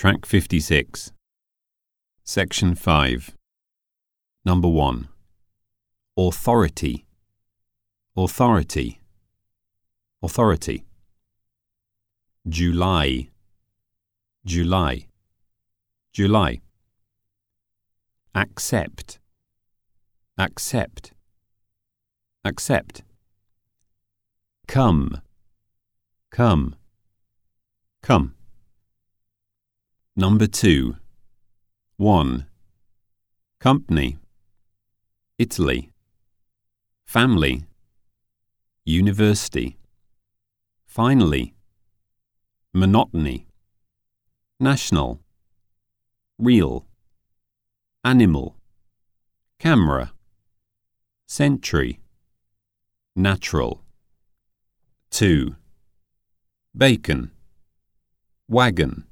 Track 56. Section 5. Number 1. Authority. Authority. Authority. July. July. July. Accept. Accept. Accept. Come. Come. Come. Number 2. 1. Company. Italy. Family. University. Finally. Monotony. National. Real. Animal. Camera. Century. Natural. 2. Bacon. Wagon.